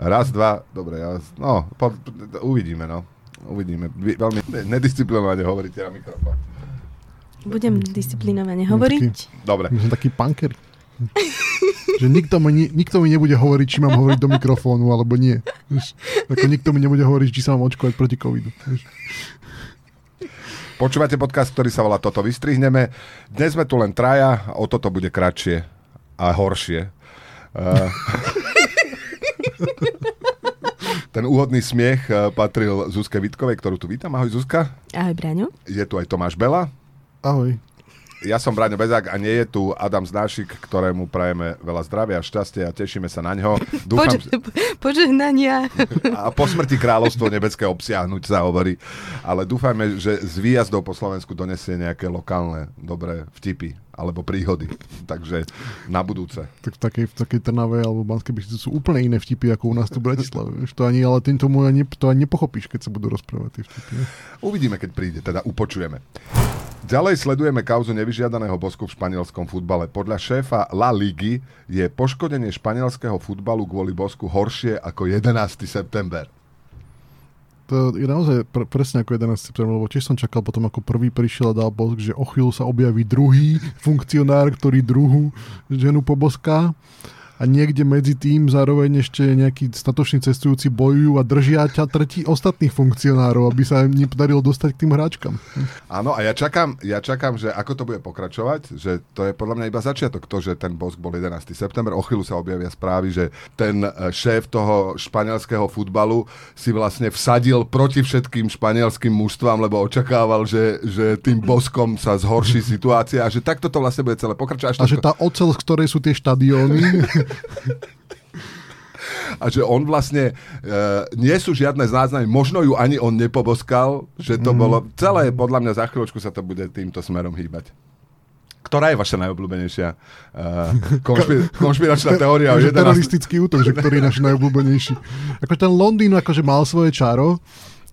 Raz, dva, dobre, ja, no, po, uvidíme, no. Uvidíme. Vy veľmi nedisciplinovane hovoríte na mikrofón. Budem disciplinovane hovoriť. Dobre. My som taký punker. že nikto mi, nikto mi nebude hovoriť, či mám hovoriť do mikrofónu, alebo nie. Ako nikto mi nebude hovoriť, či sa mám očkovať proti covidu. Počúvate podcast, ktorý sa volá Toto vystrihneme. Dnes sme tu len traja, o toto bude kratšie a horšie. Uh, ten úhodný smiech uh, patril Zuzke Vitkovej, ktorú tu vítam. Ahoj Zuzka. Ahoj Braňo. Je tu aj Tomáš Bela. Ahoj. Ja som Braňo Bezák a nie je tu Adam Znášik, ktorému prajeme veľa zdravia a šťastia a tešíme sa na ňo. Dúfam, Pože, požehnania. A po smrti kráľovstvo nebeské obsiahnuť sa hovorí. Ale dúfajme, že z výjazdov po Slovensku donesie nejaké lokálne dobré vtipy alebo príhody. Takže na budúce. Tak v takej, v takej Trnave alebo Banskej Bystrici sú úplne iné vtipy ako u nás tu v Bratislave. To ani, ale tým tomu ani, to ani nepochopíš, keď sa budú rozprávať tie vtipy. Uvidíme, keď príde, teda upočujeme. Ďalej sledujeme kauzu nevyžiadaného bosku v španielskom futbale. Podľa šéfa La Ligy je poškodenie španielského futbalu kvôli bosku horšie ako 11. september. To je naozaj pr- presne ako 11. september, lebo tiež som čakal potom, ako prvý prišiel a dal bosk, že o chvíľu sa objaví druhý funkcionár, ktorý druhú ženu poboská a niekde medzi tým zároveň ešte nejakí statoční cestujúci bojujú a držia ťa tretí ostatných funkcionárov, aby sa im nepodarilo dostať k tým hráčkam. Áno, a ja čakám, ja čakám, že ako to bude pokračovať, že to je podľa mňa iba začiatok, to, že ten bosk bol 11. september, o chvíľu sa objavia správy, že ten e, šéf toho španielského futbalu si vlastne vsadil proti všetkým španielským mužstvám, lebo očakával, že, že tým boskom sa zhorší situácia a že takto to vlastne bude celé pokračovať. A že tá ocel, z ktorej sú tie štadióny, a že on vlastne, e, nie sú žiadne záznamy, možno ju ani on nepoboskal, že to mm. bolo, celé podľa mňa za chvíľočku sa to bude týmto smerom hýbať. Ktorá je vaša najobľúbenejšia uh, konšpir- konšpiračná teória? Že teroristický útok, že ktorý je náš najobľúbenejší. Ako ten Londýn akože mal svoje čaro,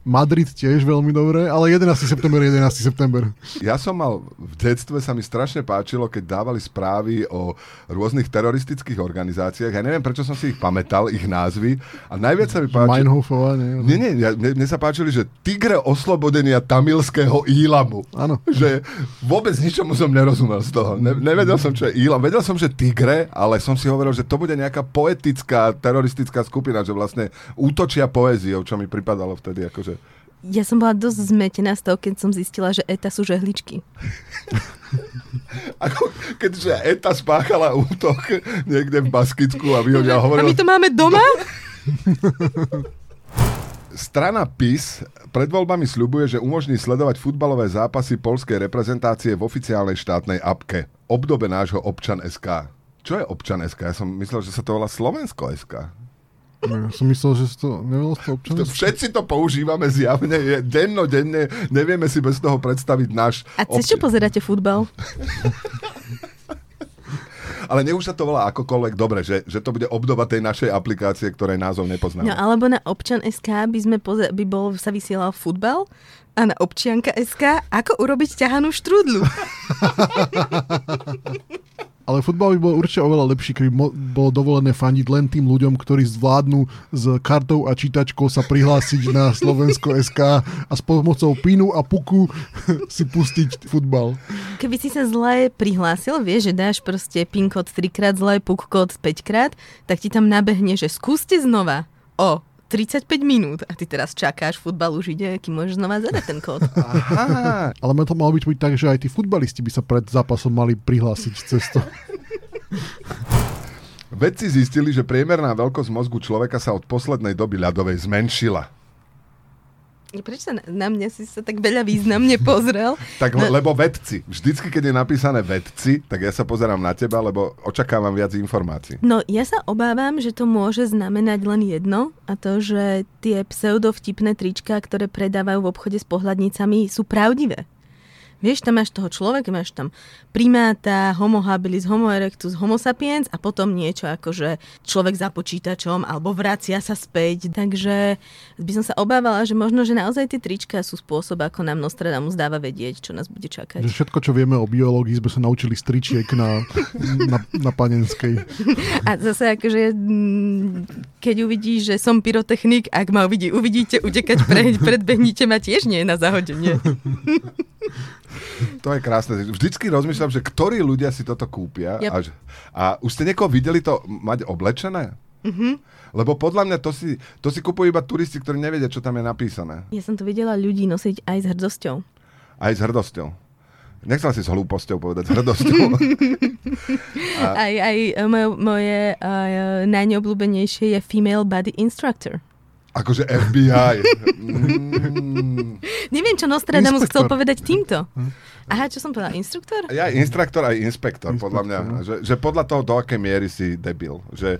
Madrid tiež veľmi dobre, ale 11. september 11. september. Ja som mal, v detstve sa mi strašne páčilo, keď dávali správy o rôznych teroristických organizáciách. Ja neviem, prečo som si ich pamätal, ich názvy. A najviac sa mi páčilo... Meinhofova, nie? Nie, nie, ja, mne, mne sa páčili, že Tigre oslobodenia tamilského Ílamu. Áno. Že vôbec ničomu som nerozumel z toho. Ne, nevedel som, čo je Ílam. Vedel som, že Tigre, ale som si hovoril, že to bude nejaká poetická, teroristická skupina, že vlastne útočia poéziou, čo mi pripadalo vtedy akože ja som bola dosť zmetená z toho, keď som zistila, že ETA sú žehličky. Ako keďže ETA spáchala útok niekde v Baskicku a vy ho hovoril... A my to máme doma? Strana PIS pred voľbami sľubuje, že umožní sledovať futbalové zápasy polskej reprezentácie v oficiálnej štátnej apke. Obdobe nášho Občan SK. Čo je Občan SK? Ja som myslel, že sa to volá Slovensko SK. No, ja som myslel, že to nevedel to občanstvo. Všetci to používame zjavne, je, denno, denne, nevieme si bez toho predstaviť náš... A cez čo pozeráte futbal? Ale nech už sa to volá akokoľvek dobre, že, že to bude obdoba tej našej aplikácie, ktorej názov nepoznáme. No alebo na občan SK by, sme poze- by bol, sa vysielal futbal a na občianka SK ako urobiť ťahanú štrúdlu. ale futbal by bol určite oveľa lepší, keby mo- bolo dovolené fandiť len tým ľuďom, ktorí zvládnu s kartou a čítačkou sa prihlásiť na Slovensko SK a s pomocou pínu a puku si pustiť futbal. Keby si sa zle prihlásil, vieš, že dáš proste PIN kód 3 krát, zle puk kód 5 krát, tak ti tam nabehne, že skúste znova. O, 35 minút a ty teraz čakáš, futbal už ide, kým môžeš znova zadať ten kód. Aha. Ale to malo byť tak, že aj tí futbalisti by sa pred zápasom mali prihlásiť cez to. Vedci zistili, že priemerná veľkosť mozgu človeka sa od poslednej doby ľadovej zmenšila. Prečo na, mňa si sa tak veľa významne pozrel? tak no. lebo vedci. Vždycky, keď je napísané vedci, tak ja sa pozerám na teba, lebo očakávam viac informácií. No, ja sa obávam, že to môže znamenať len jedno a to, že tie pseudovtipné trička, ktoré predávajú v obchode s pohľadnicami, sú pravdivé. Vieš, tam máš toho človeka, máš tam primáta, homo habilis, homo erectus, homo sapiens a potom niečo ako, že človek za počítačom alebo vracia sa späť. Takže by som sa obávala, že možno, že naozaj tie trička sú spôsob, ako nám Nostradamus dáva vedieť, čo nás bude čakať. Že všetko, čo vieme o biológii, sme sa naučili z tričiek na, na, na panenskej. A zase akože, mm, keď uvidí, že som pyrotechnik, ak ma uvidí, uvidíte, utekať, pre, predbehnite ma tiež nie na zahodenie. To je krásne. Vždycky rozmýšľam, že ktorí ľudia si toto kúpia. Yep. A, a už ste niekoho videli to mať oblečené? Mm-hmm. Lebo podľa mňa to si, to si kupujú iba turisti, ktorí nevedia, čo tam je napísané. Ja som to videla ľudí nosiť aj s hrdosťou. Aj s hrdosťou. Nechcel si s hlúposťou povedať, s hrdosťou. Aj, aj e, moje, moje uh, najneobľúbenejšie je female body instructor. Akože FBI. Mm. Neviem, čo Nostradamus chcel povedať týmto. Aha, čo som povedala? Instruktor? Ja instruktor, aj inspektor, podľa mňa. Že, že podľa toho, do akej miery si debil. Že,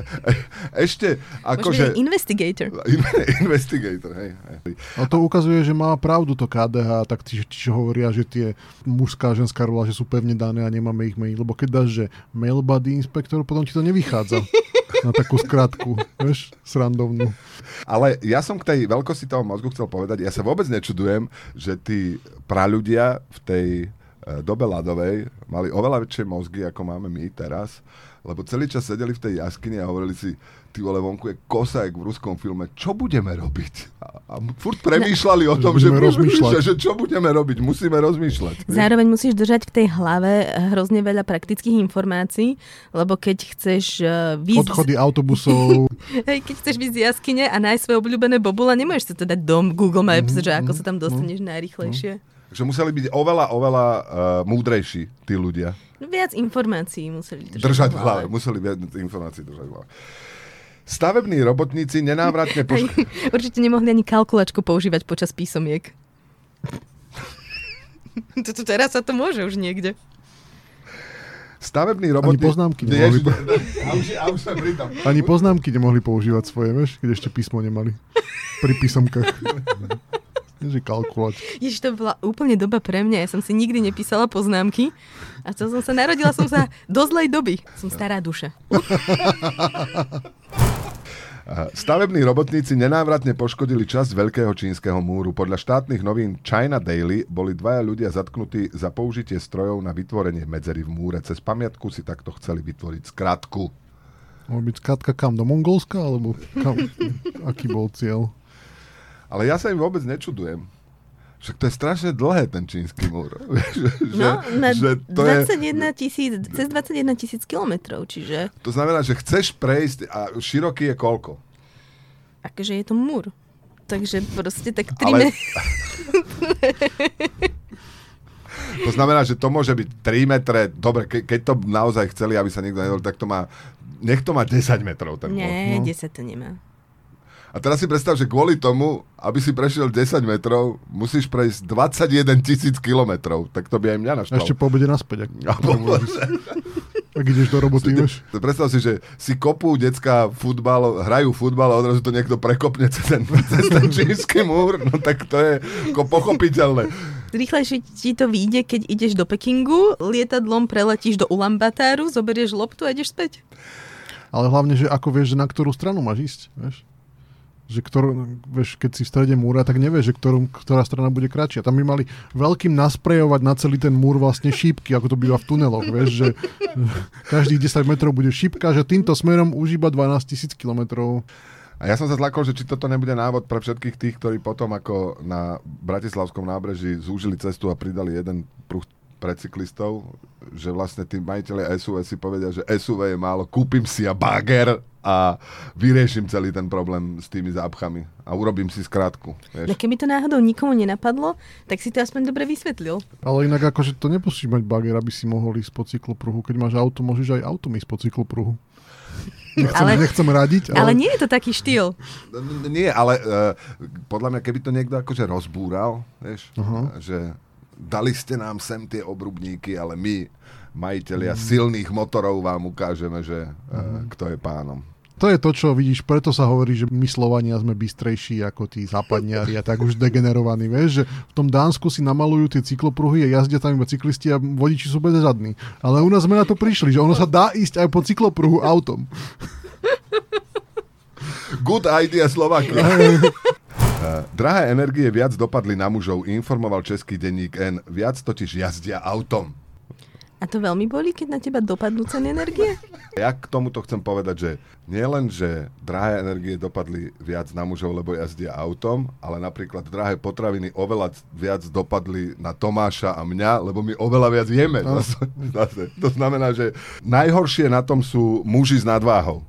ešte, akože... Môžeme investigator. Investigator, hej. hej. A to ukazuje, že má pravdu to KDH, tak tí, tí, čo hovoria, že tie mužská a ženská rola, že sú pevne dané a nemáme ich meniť. Lebo keď dáš, že male body inspektor, potom ti to nevychádza. Na takú skratku, vieš, srandovnú. Ale ja som k tej veľkosti toho mozgu chcel povedať, ja sa vôbec nečudujem, že tí praľudia v tej e, dobe ľadovej mali oveľa väčšie mozgy, ako máme my teraz, lebo celý čas sedeli v tej jaskyni a hovorili si, ty vole, vonku je kosa, jak v ruskom filme, čo budeme robiť? A, a furt premýšľali o Že tom, že, budeme rozmýšľať. že čo budeme robiť, musíme rozmýšľať. Zároveň musíš držať v tej hlave hrozne veľa praktických informácií, lebo keď chceš uh, výjsť, Odchody autobusov, keď chceš výjsť z jaskyne a nájsť svoje obľúbené bobule, nemôžeš si to dať do Google Maps, že ako sa tam dostaneš najrychlejšie. Takže museli byť oveľa, oveľa uh, múdrejší tí ľudia. No, Viac informácií museli držať, Držať v hlave, museli viac informácií držať v hlave. Stavební robotníci nenávratne poš- určite nemohli ani kalkulačku používať počas písomiek. Toto teraz sa to môže už niekde. Stavební robotníci... poznámky Nie, nemohli. že- a už, a už ani poznámky nemohli používať svoje, vieš, keď ešte písmo nemali. Pri písomkách. Že kalkulač. Ježiš, to bola úplne doba pre mňa. Ja som si nikdy nepísala poznámky. A to som sa narodila som sa do zlej doby. Som stará duša. Stavební robotníci nenávratne poškodili časť Veľkého čínskeho múru. Podľa štátnych novín China Daily boli dvaja ľudia zatknutí za použitie strojov na vytvorenie medzery v múre. Cez pamiatku si takto chceli vytvoriť skratku. Mohol byť skratka kam? Do Mongolska? Alebo kam? Aký bol cieľ? Ale ja sa im vôbec nečudujem. Však to je strašne dlhé, ten čínsky múr. že, No, na že to je, 21 tisíc, cez 21 tisíc kilometrov, čiže to znamená, že chceš prejsť a široký je koľko? akože je to múr. Takže proste tak 3 Ale- To znamená, že to môže byť 3 metre. Dobre, ke, keď to naozaj chceli, aby sa niekto nedol, tak to má... Nech to má 10 metrov ten. Nie, no. 10 to nemá. A teraz si predstav, že kvôli tomu, aby si prešiel 10 metrov, musíš prejsť 21 tisíc kilometrov. Tak to by aj mňa A naštal. ešte po obede naspäť. Ak, A po- ak ideš do roboty, vieš. Predstav si, že si kopú decka futbal, hrajú futbal a odrazu to niekto prekopne cez ten, cez ten čínsky múr. No tak to je ako pochopiteľné. Rýchlejšie ti to vyjde, keď ideš do Pekingu, lietadlom preletíš do Ulambatáru, zoberieš loptu a ideš späť. Ale hlavne, že ako vieš, že na ktorú stranu máš ísť, vieš. Že ktorú, vieš, keď si v strede múra, tak nevieš, že ktorú, ktorá strana bude kratšia. Tam by mali veľkým nasprejovať na celý ten múr vlastne šípky, ako to býva v tuneloch, vieš, že každých 10 metrov bude šípka, že týmto smerom už iba 12 tisíc kilometrov. A ja som sa zlakol, že či toto nebude návod pre všetkých tých, ktorí potom ako na Bratislavskom nábreží zúžili cestu a pridali jeden pruh pre cyklistov, že vlastne tí majiteľe SUV si povedia, že SUV je málo, kúpim si a bager a vyriešim celý ten problém s tými zápchami a urobím si skrátku. No keby to náhodou nikomu nenapadlo, tak si to aspoň dobre vysvetlil. Ale inak akože to nemusíš mať bager, aby si mohol ísť po cyklopruhu. Keď máš auto, môžeš aj autom ísť po cyklopruhu. Nechcem, Ale- nechcem radiť, ale, Ale nie je to taký štýl. Nie, ale uh, podľa mňa, keby to niekto akože rozbúral, vieš, Aha. že dali ste nám sem tie obrubníky, ale my, majiteľia silných motorov, vám ukážeme, že uh, kto je pánom. to je to, čo vidíš, preto sa hovorí, že my Slovania sme bystrejší ako tí západniari a tak už degenerovaní, vieš, že v tom Dánsku si namalujú tie cyklopruhy a jazdia tam iba cyklisti a vodiči sú bezradní. Ale u nás sme na to prišli, že ono sa dá ísť aj po cyklopruhu autom. Good idea Slovakia. Uh, drahé energie viac dopadli na mužov, informoval český denník N. Viac totiž jazdia autom. A to veľmi boli, keď na teba dopadnú ceny energie? Ja k tomuto chcem povedať, že nielen, že drahé energie dopadli viac na mužov, lebo jazdia autom, ale napríklad drahé potraviny oveľa viac dopadli na Tomáša a mňa, lebo my oveľa viac jeme. No. To znamená, že najhoršie na tom sú muži s nadváhou.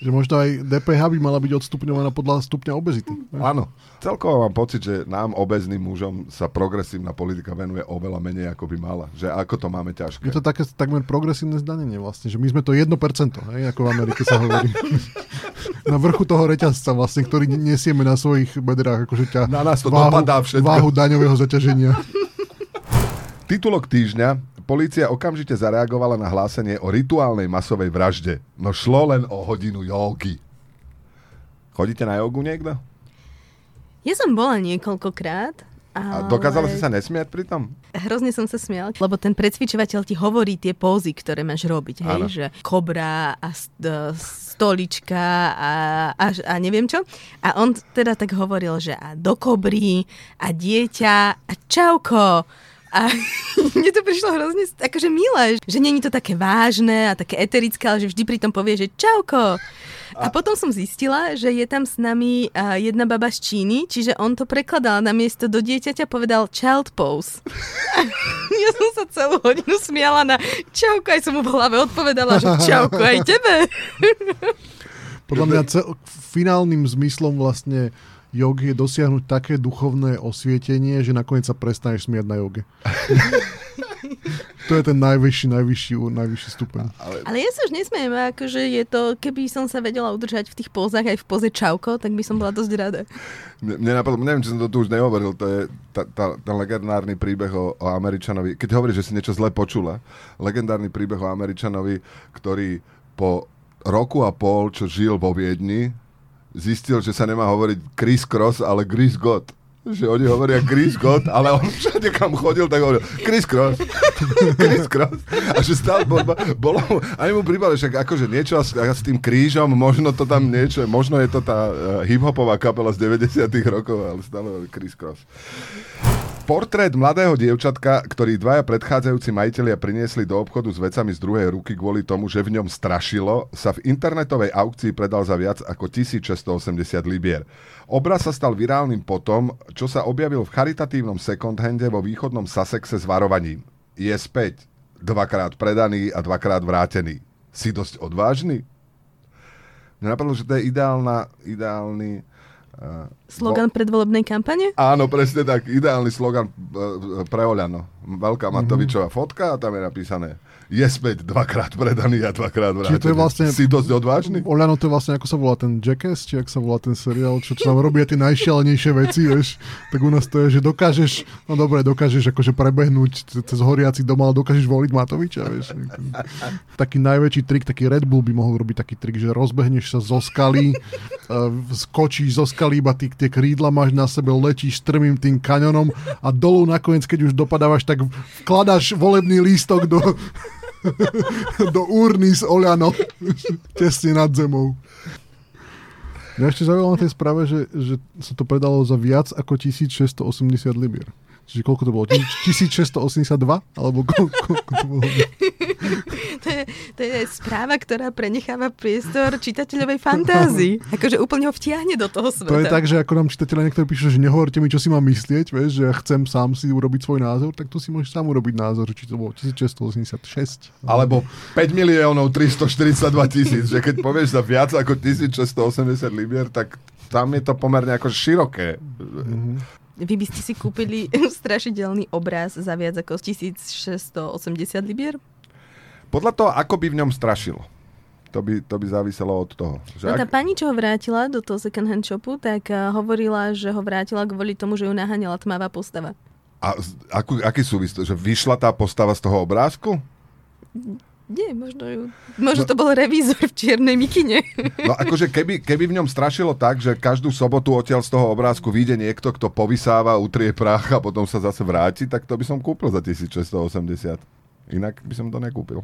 Že možno aj DPH by mala byť odstupňovaná podľa stupňa obezity. Áno. Celkovo mám pocit, že nám obezným mužom sa progresívna politika venuje oveľa menej, ako by mala. Že ako to máme ťažké. Je to také takmer progresívne zdanenie vlastne, že my sme to 1%, hej, ako v Amerike sa hovorí. na vrchu toho reťazca vlastne, ktorý nesieme na svojich bedrách, akože ťa Na nás to dopadá všetko. váhu daňového zaťaženia. Titulok týždňa. Polícia okamžite zareagovala na hlásenie o rituálnej masovej vražde. No šlo len o hodinu jógy. Chodíte na jogu niekto? Ja som bola niekoľkokrát. A Ale... dokázala si sa nesmiať pri tom? Hrozne som sa smiala, lebo ten predsvičovateľ ti hovorí tie pózy, ktoré máš robiť, hej, Áno. že kobra a e, stolička a, a, a neviem čo. A on teda tak hovoril, že a do kobry a dieťa a čauko. A mne to prišlo hrozne akože milé, že není to také vážne a také eterické, ale že vždy pri tom povie, že čauko. A potom som zistila, že je tam s nami jedna baba z Číny, čiže on to prekladal na miesto do dieťaťa povedal child pose. ja som sa celú hodinu smiala na čauko, aj som mu v hlave odpovedala, že čauko aj tebe. Podľa mňa cel, finálnym zmyslom vlastne jogy je dosiahnuť také duchovné osvietenie, že nakoniec sa prestaneš smiať na joge. to je ten najvyšší, najvyšší, najvyšší stupeň. Ale ja sa už nesmiem, akože je to, keby som sa vedela udržať v tých pózach aj v póze čauko, tak by som bola dosť rada. Mne, mne napadlo, neviem, či som to tu už nehovoril, to je tá, tá, ten legendárny príbeh o, o Američanovi. Keď hovorí, že si niečo zle počula, legendárny príbeh o Američanovi, ktorý po roku a pol, čo žil vo Viedni, zistil, že sa nemá hovoriť Chris Cross, ale Chris God. Že oni hovoria Chris God, ale on všade kam chodil, tak hovoril Chris Cross. Chris Cross. A že stále bol, bolo, ani mu príbale, však akože niečo s, s tým krížom, možno to tam niečo, možno je to tá uh, hip-hopová kapela z 90 rokov, ale stále Chris Cross. Portrét mladého dievčatka, ktorý dvaja predchádzajúci majiteľia priniesli do obchodu s vecami z druhej ruky kvôli tomu, že v ňom strašilo, sa v internetovej aukcii predal za viac ako 1680 libier. Obraz sa stal virálnym potom, čo sa objavil v charitatívnom second-hande vo východnom Sussexe s varovaním. Je späť, dvakrát predaný a dvakrát vrátený. Si dosť odvážny? Mne napadlo, že to je ideálna, ideálny uh, Slogan predvolebnej kampane? Áno, presne tak. Ideálny slogan e, pre Oľano. Veľká Matovičová fotka a tam je napísané je späť dvakrát predaný a dvakrát vrátený. Čiže to je vlastne- Si dosť odvážny? Oľano to je vlastne, ako sa volá ten Jackass, či ak sa volá ten seriál, čo, tam robia tie najšialenejšie veci, vieš. Tak u nás to je, že dokážeš, no dobre, dokážeš akože prebehnúť ce- cez horiaci dom, ale dokážeš voliť Matoviča, vieš. Taký najväčší trik, taký Red Bull by mohol robiť taký trik, že rozbehneš sa zo skaly, uh, skočíš zo skaly, iba ty, tie krídla máš na sebe, letíš strmým tým kanionom a dolu nakoniec, keď už dopadávaš, tak vkladáš volebný lístok do, do urny s Oľano tesne nad zemou. Mňa ešte zaujalo na tej správe, že, že sa to predalo za viac ako 1680 libier. Čiže koľko to bolo? 1682? Alebo koľko, koľko to bolo? To je, to je správa, ktorá prenecháva priestor čitateľovej fantázii. Akože úplne ho vtiahne do toho sveta. To je tak, že ako nám čitatelia niektorí píšu, že nehovorte mi, čo si mám myslieť, vieš, že ja chcem sám si urobiť svoj názor, tak tu si môžeš sám urobiť názor, či to bolo 1686. Alebo 5 miliónov 342 tisíc, že keď povieš za viac ako 1680 libier, tak tam je to pomerne ako široké. Vy by ste si kúpili strašidelný obraz za viac ako 1680 libier? Podľa toho, ako by v ňom strašilo. To by, to by záviselo od toho. Že No tá ak, pani, čo ho vrátila do toho second hand shopu, tak uh, hovorila, že ho vrátila kvôli tomu, že ju naháňala tmavá postava. a, akú, aký súvis? Že vyšla tá postava z toho obrázku? Nie, možno, ju, možno to bol revízor v čiernej mikine. No akože keby, keby v ňom strašilo tak, že každú sobotu odtiaľ z toho obrázku vyjde niekto, kto povysáva, utrie prach a potom sa zase vráti, tak to by som kúpil za 1680. Inak by som to nekúpil.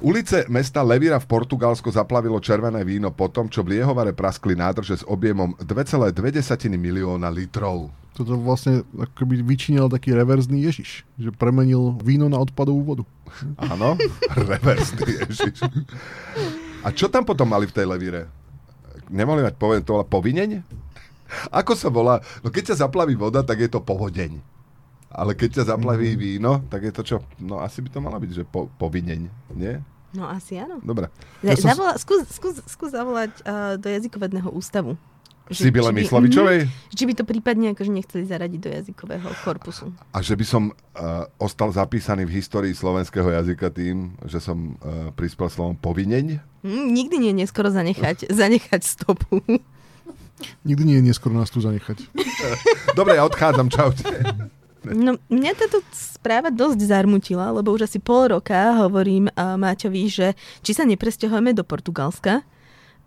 Ulice mesta Levira v Portugalsku zaplavilo červené víno po tom, čo v Liehovare praskli nádrže s objemom 2,2 milióna litrov. To Toto vlastne akoby vyčinil taký reverzný Ježiš, že premenil víno na odpadovú vodu. Áno, reverzný ježiš. A čo tam potom mali v tej levíre? Nemohli mať, poviem, to bola povineň? Ako sa volá? No keď ťa zaplaví voda, tak je to povodeň. Ale keď ťa zaplaví Mhm. víno, tak je to čo? No asi by to mala byť, že po, povineň, nie? No asi áno. Dobre. Ja som- Zavolá, skús, skús, skús zavolať uh, do jazykovedného ústavu. Sibile či by- Myslovičovej? Mhm, či by to prípadne akože nechceli zaradiť do jazykového korpusu. A že by som uh, ostal zapísaný v histórii slovenského jazyka tým, že som uh, prispel slovom povineň? Hm, nikdy nie je neskoro zanechať, zanechať stopu. Nikdy nie je neskoro nás tu zanechať. Dobre, ja odchádzam, čaute. No, mňa táto správa dosť zarmutila, lebo už asi pol roka hovorím uh, Máťovi, že či sa nepresťahujeme do Portugalska.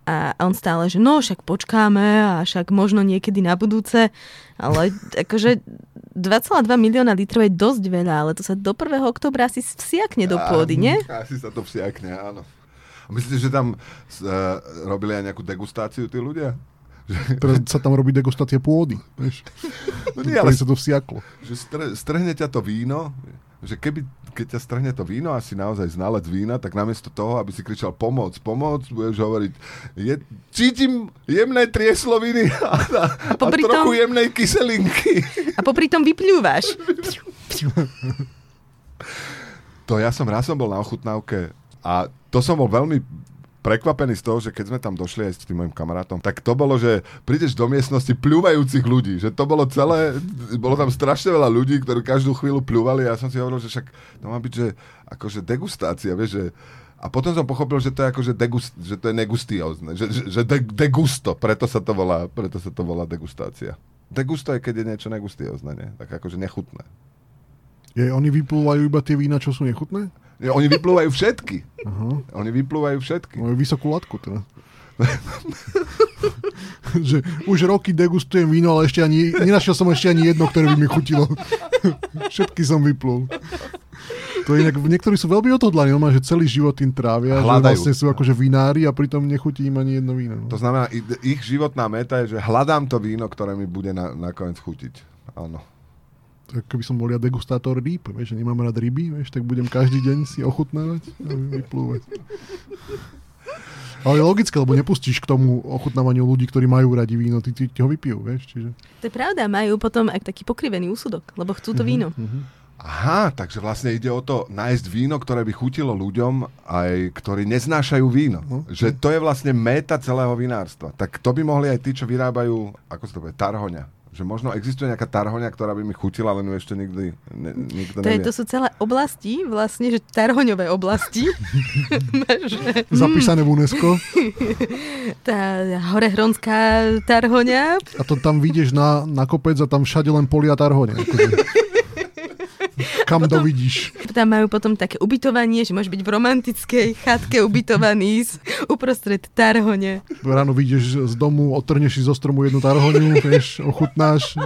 A on stále, že no, však počkáme a však možno niekedy na budúce. Ale akože 2,2 milióna litrov je dosť veľa, ale to sa do 1. oktobra asi vsiakne do pôdy, nie? Asi sa to vsiakne, áno. A myslíte, že tam uh, robili aj nejakú degustáciu tí ľudia? Teraz sa tam robí degustácia pôdy. Vieš, No nie, ale sa to vsiaklo. že str- strhne ťa to víno, že keby, keď ťa strhne to víno, asi naozaj znalec vína, tak namiesto toho, aby si kričal pomoc, pomoc, budeš hovoriť, je, cítim jemné triesloviny a, a, a popri trochu tom- jemnej kyselinky. A popri tom vypľúvaš. To ja som raz som bol na ochutnávke a to som bol veľmi prekvapený z toho, že keď sme tam došli aj s tým mojim kamarátom, tak to bolo, že prídeš do miestnosti pľúvajúcich ľudí, že to bolo celé, bolo tam strašne veľa ľudí, ktorí každú chvíľu pľúvali a ja som si hovoril, že však to má byť, že akože degustácia, vieš, že a potom som pochopil, že to je akože degust, že to je negustiózne, že, že, že de, degusto, preto sa to volá, preto sa to volá degustácia. Degusto je, keď je niečo negustiózne, nie? Tak akože nechutné. Je, oni vyplúvajú iba tie vína, čo sú nechutné? Nie, Oni vyplúvajú všetky. Aha. Oni vyplúvajú všetky. Majú vysokú latku teda. že už roky degustujem víno, ale ešte ani, nenašiel som ešte ani jedno, ktoré by mi chutilo. Všetky som vyplul. To je inak, niektorí sú veľmi odhodlaní, no že celý život tým trávia, že Hľadajú. vlastne sú akože vinári a pritom nechutí im ani jedno víno. No. To znamená, ich životná meta je, že hľadám to víno, ktoré mi bude na, nakoniec chutiť. Áno. Tak keby som bol ja degustátor rýb, vieš, že nemám rád ryby, vieš, tak budem každý deň si ochutnávať a vyplúvať. Ale je logické, lebo nepustíš k tomu ochutnávaniu ľudí, ktorí majú radi víno, ty, ty, ty ho vypijú, vieš, čiže... To je pravda, majú potom aj taký pokrivený úsudok, lebo chcú to víno. Aha, takže vlastne ide o to nájsť víno, ktoré by chutilo ľuďom, aj ktorí neznášajú víno. No. Že to je vlastne méta celého vinárstva. Tak to by mohli aj tí, čo vyrábajú, ako sa to povie, tarhoňa. Že možno existuje nejaká tarhoňa, ktorá by mi chutila, len ju ešte nikdy ne, nikto To, je, to sú celé oblasti, vlastne, že tarhoňové oblasti. že, Zapísané v UNESCO tá horehronská tarhoňa. a to tam vyjdeš na, na kopec a tam všade len polia tarhone. Akože. Kam to vidíš? Tam majú potom také ubytovanie, že môžeš byť v romantickej chatke ubytovaný z, uprostred tarhone. Ráno vyjdeš z domu, odtrhneš si zo stromu jednu tarhoňu, vieš, ochutnáš.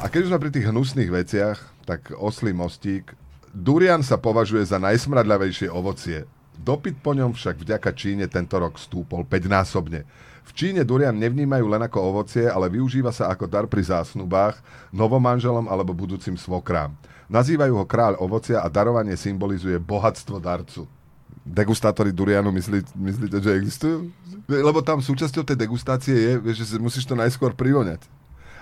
A keď už sme pri tých hnusných veciach, tak oslý mostík. Durian sa považuje za najsmradľavejšie ovocie. Dopyt po ňom však vďaka Číne tento rok stúpol 5-násobne. V Číne durian nevnímajú len ako ovocie, ale využíva sa ako dar pri zásnubách, novomanželom alebo budúcim svokrám. Nazývajú ho kráľ ovocia a darovanie symbolizuje bohatstvo darcu. Degustátory durianu myslí, myslíte, že existujú? Lebo tam súčasťou tej degustácie je, že musíš to najskôr privoňať.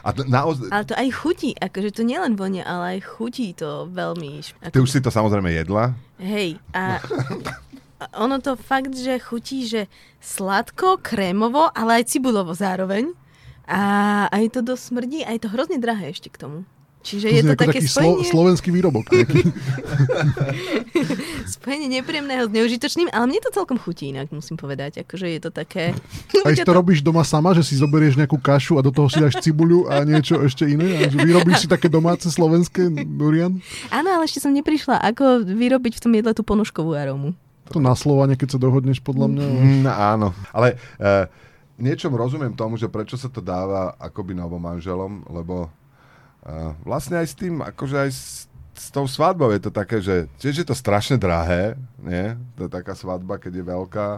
A to, naozaj, Ale to aj chutí, akože to nielen vonia, ale aj chutí to veľmi. Ty už si to samozrejme jedla. Hej, a ono to fakt, že chutí, že sladko, krémovo, ale aj cibulovo zároveň. A aj to dosť smrdí, a je to hrozne drahé ešte k tomu. Čiže je znie to také taký spojenie, slovenský výrobok. Spojenie nepríjemného s neužitočným, ale mne to celkom chutí inak, musím povedať. Akože je to také... Si to robíš doma sama, že si zoberieš nejakú kašu a do toho si dáš cibuľu a niečo ešte iné? A vyrobíš si také domáce slovenské durian? Áno, ale ešte som neprišla, ako vyrobiť v tom jedle tú ponožkovú arómu. To na Slovane, keď sa dohodneš, podľa mňa. Mm, áno, ale uh, niečom rozumiem tomu, že prečo sa to dáva akoby novomanželom, lebo uh, vlastne aj s tým, akože aj s, s tou svadbou je to také, že tiež je to strašne drahé, nie? To je taká svadba, keď je veľká.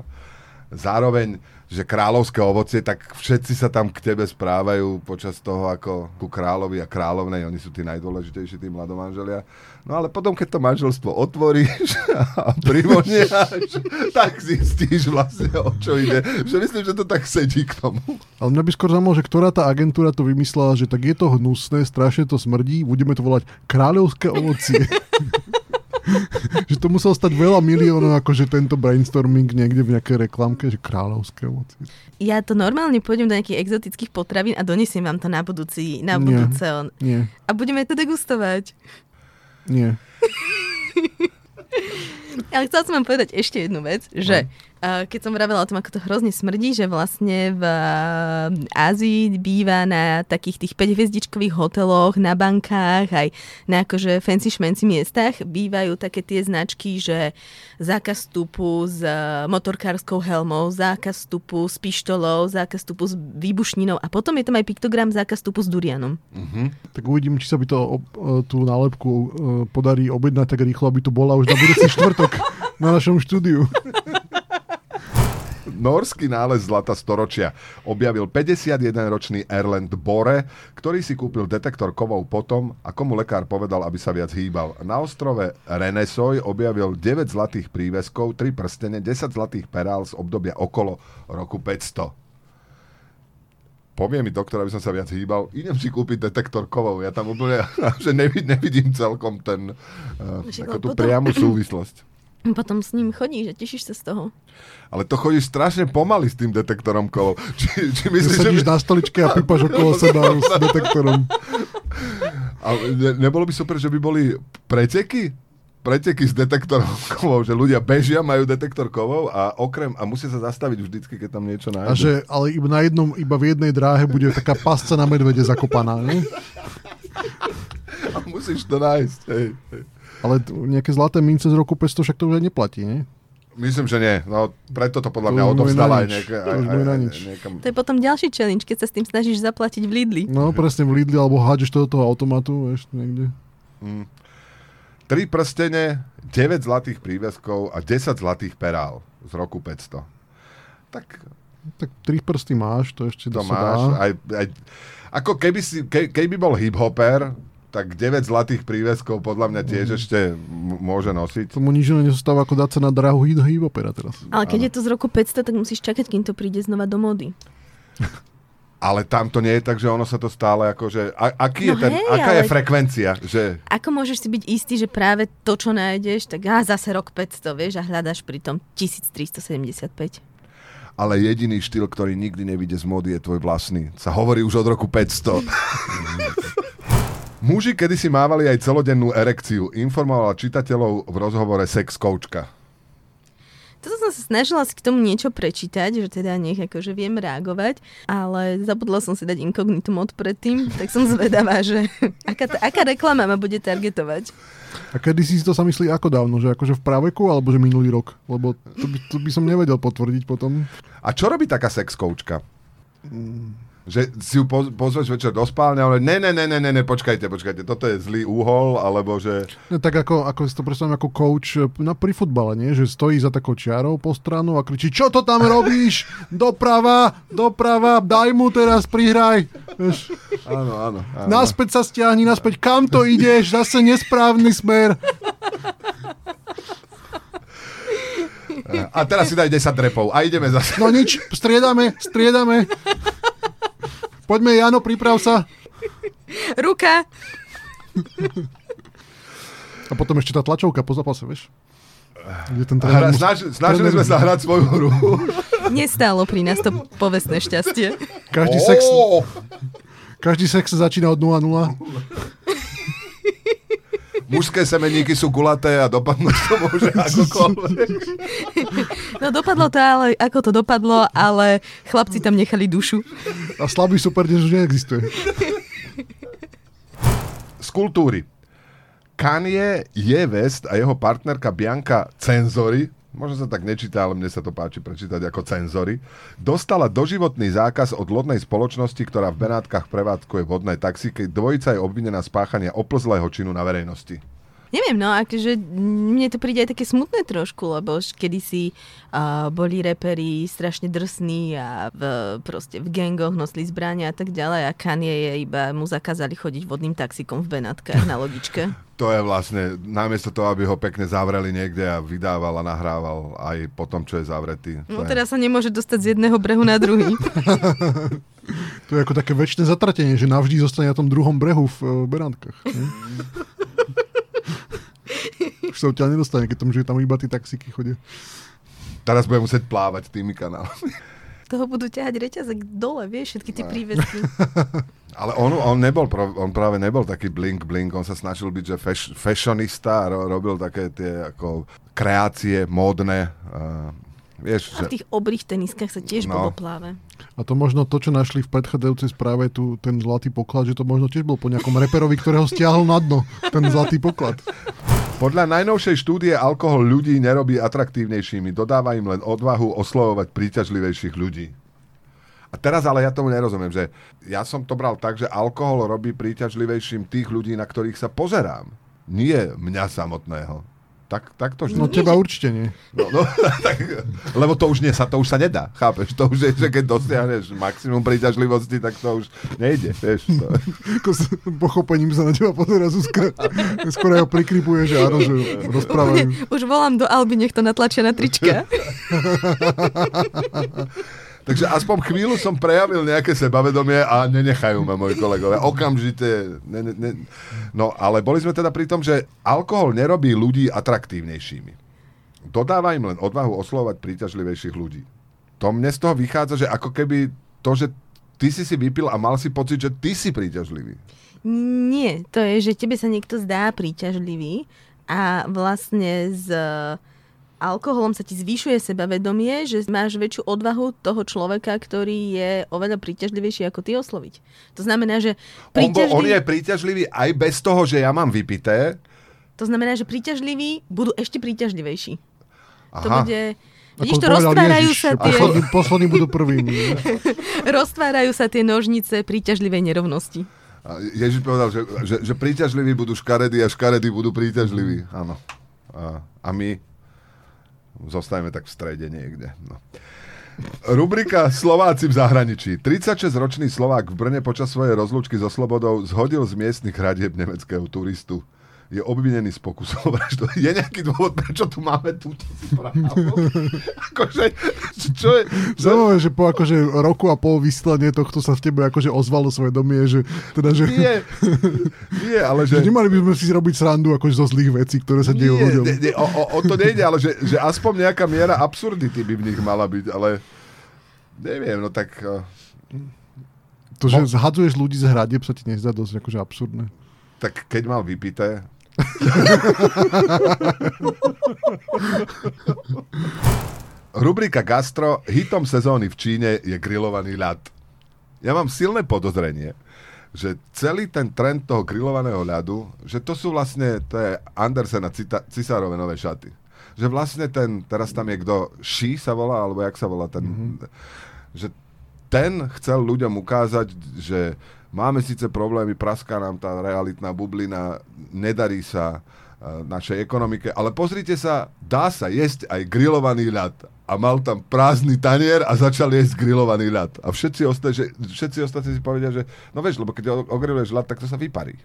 Zároveň že kráľovské ovocie, tak všetci sa tam k tebe správajú počas toho ako ku kráľovi a kráľovnej, oni sú tí najdôležitejší, tí mladomanželia. No ale potom, keď to manželstvo otvoríš a privoniaš, tak zistíš vlastne, o čo ide. Že myslím, že to tak sedí k tomu. Ale mňa by skôr zaujímalo, že ktorá tá agentúra to vymyslela, že tak je to hnusné, strašne to smrdí, budeme to volať kráľovské ovocie. že to musel stať veľa miliónov, akože tento brainstorming niekde v nejakej reklamke, že kráľovské ovocie. Ja to normálne pôjdem do nejakých exotických potravín a donesiem vám to na budúci, na budúce. on. Nie, A budeme to degustovať. nie. Ale chcela som vám povedať ešte jednu vec, že uh, keď som vravela o tom, ako to hrozne smrdí, že vlastne v uh, Ázii býva na takých tých 5 hviezdičkových hoteloch, na bankách, aj na akože fancy šmenci miestach bývajú také tie značky, že zákaz vstupu s uh, motorkárskou helmou, zákaz vstupu s pištolou, zákaz vstupu s výbušninou a potom je tam aj piktogram zákaz vstupu s durianom. Tak uvidím, či sa by to tú nálepku podarí objednať tak rýchlo, aby to bola už na budúci štvrtok na našom štúdiu. Norský nález zlata storočia objavil 51-ročný Erland Bore, ktorý si kúpil detektor kovov potom, ako mu lekár povedal, aby sa viac hýbal. Na ostrove Renesoj objavil 9 zlatých príveskov, 3 prstene, 10 zlatých perál z obdobia okolo roku 500. Povie mi doktor, aby som sa viac hýbal, idem si kúpiť detektor kovov. Ja tam úplne, že nevid, nevidím celkom ten, uh, Však ako tú potom- priamu súvislosť. Potom s ním chodíš a tešíš sa z toho. Ale to chodíš strašne pomaly s tým detektorom kovov. Či, či myslíš, že na stoličke a pípaš okolo seba s detektorom. A ne, nebolo by super, že by boli preteky? Preteky s detektorom kovov, že ľudia bežia, majú detektor kovov a okrem, a musia sa zastaviť vždycky, keď tam niečo A nájdu. že, ale iba na jednom, iba v jednej dráhe bude taká pasca na medvede zakopaná, ne? A musíš to nájsť. Hej, hej. Ale nejaké zlaté mince z roku 500 však to už aj neplatí, ne? Myslím, že nie. No, preto to podľa To mňa odovzdala aj. To Aj, aj, aj, nič. niekam. To je potom ďalší challenge, keď sa s tým snažíš zaplatiť v Lidli. No presne v Lidli, alebo hádžeš to do toho automatu, vieš, niekde. Tri prstene, 9 zlatých príveskov a 10 zlatých perál z roku 500. Tak Tak tri prsty máš, to ešte to máš. dá. Aj, aj, ako keby, si, ke, keby bol hip-hopper, tak 9 zlatých príveskov podľa mňa tiež Mhm. ešte môže nosiť. Tomu nič iné nezostáva, ako dať sa na drahu hip hipopera teraz. Ale keď je to z roku 500, tak musíš čakať, kým to príde znova do módy. Ale tam to nie je tak, že ono sa to stále akože... A, aký je No ten, hej, aká je frekvencia? Že, Ako môžeš si byť istý, že práve to, čo nájdeš, tak á, zase rok 500, vieš, a hľadaš pri tom 1375. ale jediný štýl, ktorý nikdy nevíde z módy, je tvoj vlastný. Sa hovorí už od roku 500. Muži kedysi mávali aj celodennú erekciu. Informovala čitateľov v rozhovore sex coachka. Toto som sa snažila si k tomu niečo prečítať, že teda nech akože viem reagovať, ale zabudla som si dať inkognito mod predtým, tak som zvedavá, že aká, t- aká reklama ma bude targetovať. A kedy si to sa myslí ako dávno? Že akože v praveku, alebo že minulý rok? Lebo to by, to by som nevedel potvrdiť potom. A čo robí taká sex coachka? Že si ju poz- pozveš večer do spálne, ale ne, ne, ne, ne, ne, ne, počkajte, počkajte, toto je zlý úhol, alebo že... No, tak ako, ako si to predstavím ako coach eh, na, pri futbale, nie? Že stojí za takou čiarou po stranu a kričí, čo to tam robíš? Doprava, doprava, daj mu teraz, prihraj. Vieš, Áno, áno. áno. naspäť sa stiahni, naspäť, kam to ideš? Zase nesprávny smer. A teraz si daj 10 repov a ideme zase. No nič, striedame, striedame. Poďme, Jano, priprav sa. Ruka! A potom ešte tá tlačovka po zápase, vieš? Kde ten Hra, tréner mus- snaž, snažili tréner- sme sa hrať svoju hru. Nestálo pri nás to povestné šťastie. Každý sex, Ó, každý sex sa začína od 0-0. Mužské semeníky sú kulaté a dopadnúť to môže akokoľvek. No dopadlo to, ale ako to dopadlo, ale chlapci tam nechali dušu. A slabý super dnes už neexistuje. Z kultúry. Kanye je West a jeho partnerka Bianca Cenzory, možno sa tak nečíta, ale mne sa to páči prečítať ako Cenzory, dostala doživotný zákaz od lodnej spoločnosti, ktorá v Benátkach prevádzkuje vodné taxíky. Dvojica je obvinená z páchania oplzlého činu na verejnosti. Neviem, no, akože mne to príde aj také smutné trošku, lebo kedysi uh, boli reperi strašne drsní a v, proste v gangoch nosili zbrania a tak ďalej a Kanye je iba, mu zakázali chodiť vodným taxikom v Benátkach na lodičke. To je vlastne, namiesto toho, aby ho pekne zavreli niekde a vydával a nahrával aj po tom, čo je zavretý. No je... teraz sa nemôže dostať z jedného brehu na druhý. to je ako také väčšie zatratenie, že navždy zostane na tom druhom brehu v uh, Benátkach. Už sa odtiaľ nedostane, keď tomu, že tam iba tie taxíky chodia. Teraz budem musieť plávať tými kanálmi. Toho budú ťahať reťazek dole, vieš, všetky tie prívesky. Ale on, on, nebol, on práve nebol taký blink blink, on sa snažil byť, že fash, fashionista a robil také tie ako kreácie módne. Uh, vieš, a v tých obrých teniskách sa tiež no. bolo pláve. A to možno to, čo našli v predchádzajúcej správe, tu, ten zlatý poklad, že to možno tiež bol po nejakom reperovi, ktorého stiahol na dno, ten zlatý poklad. Podľa najnovšej štúdie alkohol ľudí nerobí atraktívnejšími, dodáva im len odvahu oslovovať príťažlivejších ľudí. A teraz ale ja tomu nerozumiem, že ja som to bral tak, že alkohol robí príťažlivejším tých ľudí, na ktorých sa pozerám. Nie mňa samotného. Tak, tak to No teba určite nie. No, no, tak, lebo to už, nie, sa, to už sa nedá, chápeš? To už je, že keď dosiahneš maximum príťažlivosti, tak to už nejde, vieš. To. Ako s pochopením sa na teba pozera Zuzka. Skoro ho prikrypuje, že áno, že rozprávajú. Už volám do Alby, nech to natlačia na trička. Takže aspoň chvíľu som prejavil nejaké sebavedomie a nenechajú ma moji kolegovia. Okamžite. Ne, ne, ne. No ale boli sme teda pri tom, že alkohol nerobí ľudí atraktívnejšími. Dodáva im len odvahu oslovať príťažlivejších ľudí. To mne z toho vychádza, že ako keby to, že ty si si vypil a mal si pocit, že ty si príťažlivý. Nie, to je, že tebe sa niekto zdá príťažlivý a vlastne z alkoholom sa ti zvyšuje sebavedomie, že máš väčšiu odvahu toho človeka, ktorý je oveľa príťažlivejší ako ty osloviť. To znamená, že príťažlivý... on, on je príťažlivý aj bez toho, že ja mám vypité. To znamená, že príťažliví budú ešte príťažlivejší. Aha. To bude... Vidíš, to roztvárajú Ježiš, sa tie... Poslední, poslední budú prvými. roztvárajú sa tie nožnice príťažlivej nerovnosti. Ježiš povedal, že, že, že príťažliví budú škaredí a škaredí budú príťažliví. Áno. A, a my Zostajeme tak v strede niekde. No. Rubrika Slováci v zahraničí. 36-ročný Slovák v Brne počas svojej rozlúčky so Slobodou zhodil z miestnych hradieb nemeckého turistu je obvinený z pokusu o vraždu. Je nejaký dôvod, prečo tu máme túto správu? akože, čo je... Zaujímavé, že po akože roku a pol vyslanie tohto sa v tebe akože ozvalo svoje domie, že teda, že... Nie, nie, ale že... že... nemali by sme si robiť srandu akože zo zlých vecí, ktoré sa dejú ľuďom. Nie, nie, o, o, o, to nejde, ale že, že aspoň nejaká miera absurdity by v nich mala byť, ale neviem, no tak... To, že zhadzuješ ľudí z hradieb, sa ti nezdá dosť akože absurdné. Tak keď mal vypité, Rubrika Gastro. Hitom sezóny v Číne je grillovaný ľad. Ja mám silné podozrenie, že celý ten trend toho grillovaného ľadu, že to sú vlastne, to je Andersen a Cita, Cisárove nové šaty. Že vlastne ten, teraz tam je kto, Shi sa volá, alebo jak sa volá ten, mm-hmm. že ten chcel ľuďom ukázať, že Máme síce problémy, praská nám tá realitná bublina, nedarí sa uh, našej ekonomike, ale pozrite sa, dá sa jesť aj grillovaný ľad. A mal tam prázdny tanier a začal jesť grillovaný ľad. A všetci, osta- že, všetci ostatní si povedia, že no vieš, lebo keď ogriluješ ľad, tak to sa vyparí.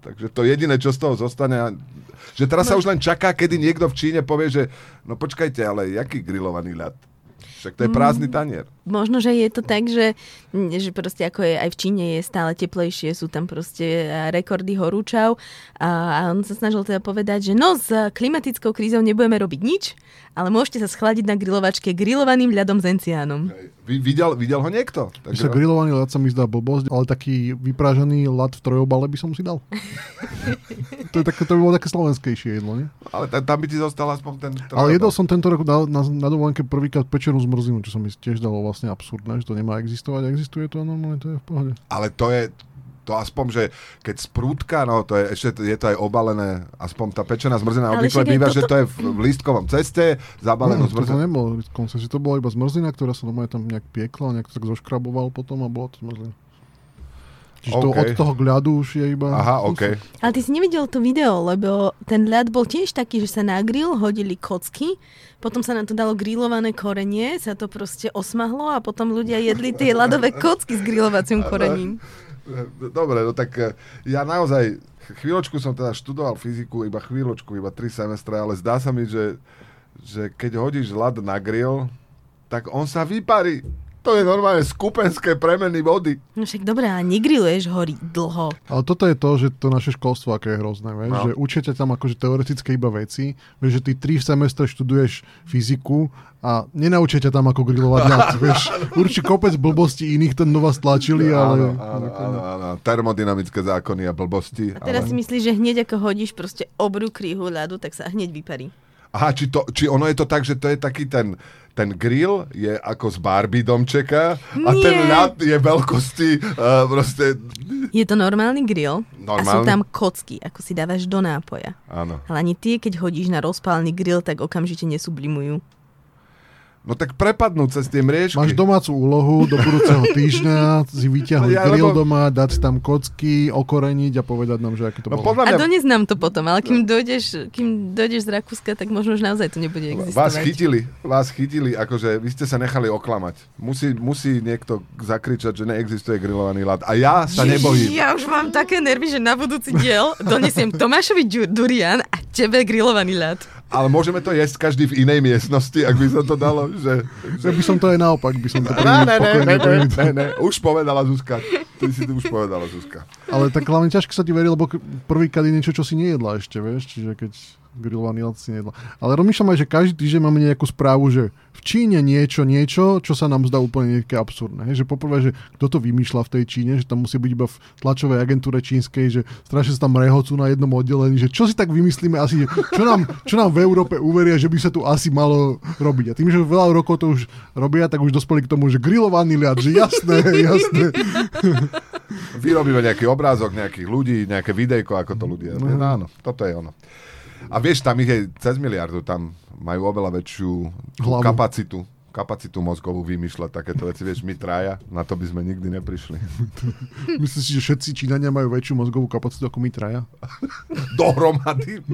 Takže to jediné, čo z toho zostane, že teraz no. sa už len čaká, kedy niekto v Číne povie, že no počkajte, ale jaký grillovaný ľad? Však to je prázdny tanier. Možno, že je to tak, že, že proste ako je aj v Číne je stále teplejšie, sú tam proste rekordy horúčav a, a on sa snažil teda povedať, že no s klimatickou krízou nebudeme robiť nič, ale môžete sa schladiť na grilovačke grillovaným ľadom s enciánom. Videl, videl ho niekto? Takže... Sa grillovaný ľad sa mi zdá blbosť, ale taký vypražený ľad v trojobale by som si dal. to, je také, to by bolo také slovenskejšie jedlo, nie? Ale tam, by ti zostal aspoň ten trojobal. Ale jedol som tento rok na, na, na dovolenke prvýkrát pečenú zmrzlinu, čo som mi tiež dalo vlastne absurdné, že to nemá existovať. Existuje to a normálne to je v pohode. Ale to je, to aspoň, že keď sprútka, no to je ešte, je to aj obalené, aspoň tá pečená zmrzlina obvykle býva, toto... že to je v lístkovom ceste, zabalené no, zmrzlina. To nebolo v lístkovom ceste, to bola iba zmrzlina, ktorá sa normálne tam nejak piekla, nejak tak zoškraboval potom a bolo to zmrzlina. Čiže to OK. od toho ľadu už je iba... Aha, OK. Ale ty si nevidel to video, lebo ten ľad bol tiež taký, že sa na grill hodili kocky, potom sa na to dalo grillované korenie, sa to proste osmahlo a potom ľudia jedli tie ľadové kocky s grillovacím korením. Dobre, no tak eh, ja naozaj chvíľočku som teda študoval fyziku, iba chvíľočku, iba tri semestre, ale zdá sa mi, že, že keď hodíš ľad na grill, tak on sa vyparí. To je normálne skupenské premeny vody. No však dobré, a negrilluješ hory dlho. Ale toto je to, že to naše školstvo aké je hrozné, vieš? No. že učia ťa tam akože teoretické iba veci, vieš, že ty tri semestre študuješ fyziku a nenaučia ťa tam ako grilovať ľad, vieš. Určite kopec blbostí iných ten vás tlačili, ale... Áno, áno, áno, áno. Termodynamické zákony a blbosti. A teraz ale... si myslíš, že hneď ako hodíš proste obrú kríhu ľadu, tak sa hneď vyparí. Aha, či, to, či ono je to tak, že to je taký ten, ten grill je ako z Barbie domčeka a Nie. ten ľad je veľkosti uh, proste... Je to normálny grill a sú Normálny? tam kocky, ako si dávaš do nápoja. Áno. Ale ani tie, keď hodíš na rozpálny grill, tak okamžite nesublimujú. No tak prepadnú cez tie mriežky. Máš domácu úlohu do budúceho týždňa si vyťahnuť Ja, grill lebo- doma, dať tam kocky, okoreniť a povedať nám, že aké to No bolo. podľa A mňa dones nám to potom, ale kým dojdeš, kým dojdeš z Rakúska, tak možno už naozaj to nebude vás existovať. chytili, vás chytili, akože vy ste sa nechali oklamať. Musí, musí niekto zakričať, že neexistuje grillovaný ľad. A ja sa nebojím. Ja už mám také nervy, že na budúci diel donesiem Tomášovi durian a tebe grillovaný ľad. Ale môžeme to jesť každý v inej miestnosti, ak by sa to dalo. Že, Ja by som to aj naopak, by som to Ne, ne, ne, ne, ne, ne, ne, už povedala Zuzka. Ty si to už povedala Zuzka. Ale tak hlavne ťažko sa ti verí, lebo prvýkrát je niečo, čo si nejedla ešte, vieš, čiže keď grillovaný ľad si nejedla. Ale rozmýšľam aj, že každý týždeň máme nejakú správu, že v Číne niečo, niečo, čo sa nám zdá úplne nejaké absurdné. Že poprvé, že kto to vymýšľa v tej Číne, že tam musí byť iba v tlačovej agentúre čínskej, že strašne sa tam rehocú na jednom oddelení, že čo si tak vymyslíme asi, čo nám, čo nám v Európe uveria, že by sa tu asi malo robiť. A tým, že veľa rokov to už robia, tak už dospeli k tomu, že grillovaný ľad, že jasné, jasné. Vyrobíme nejaký obrázok nejakých ľudí, nejaké videjko, ako to ľudia. No. Áno, toto je ono. A vieš, tam ich je cez miliardu, tam majú oveľa väčšiu Hlavu. kapacitu kapacitu mozgovú vymýšľať takéto veci. Vieš, my traja, na to by sme nikdy neprišli. Myslíš si, že všetci Číňania majú väčšiu mozgovú kapacitu ako my traja? Dohromady.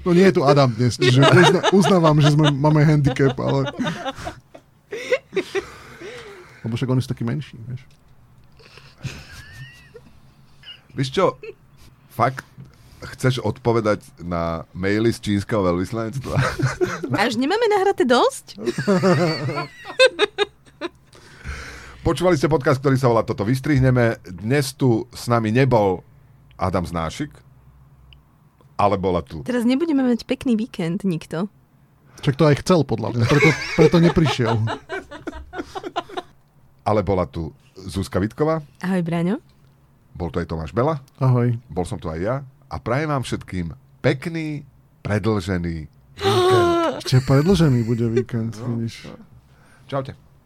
No nie je tu Adam dnes, čiže uzna, uznávam, že sme, máme handicap, ale... Lebo však oni sú takí menší, vieš. Vieš čo, fakt chceš odpovedať na maily z čínskeho veľvyslanectva? A už nemáme nahraté dosť? Počúvali ste podcast, ktorý sa volá Toto vystrihneme. Dnes tu s nami nebol Adam Znášik, ale bola tu. Teraz nebudeme mať pekný víkend nikto. Však to aj chcel, podľa mňa, preto, preto neprišiel. Ale bola tu Zuzka Vitková, Ahoj, Braňo. bol tu aj Tomáš Bela, Ahoj. bol som tu aj ja a prajem vám všetkým pekný, predlžený víkend. Ešte predlžený bude víkend, vidíš. Čaute.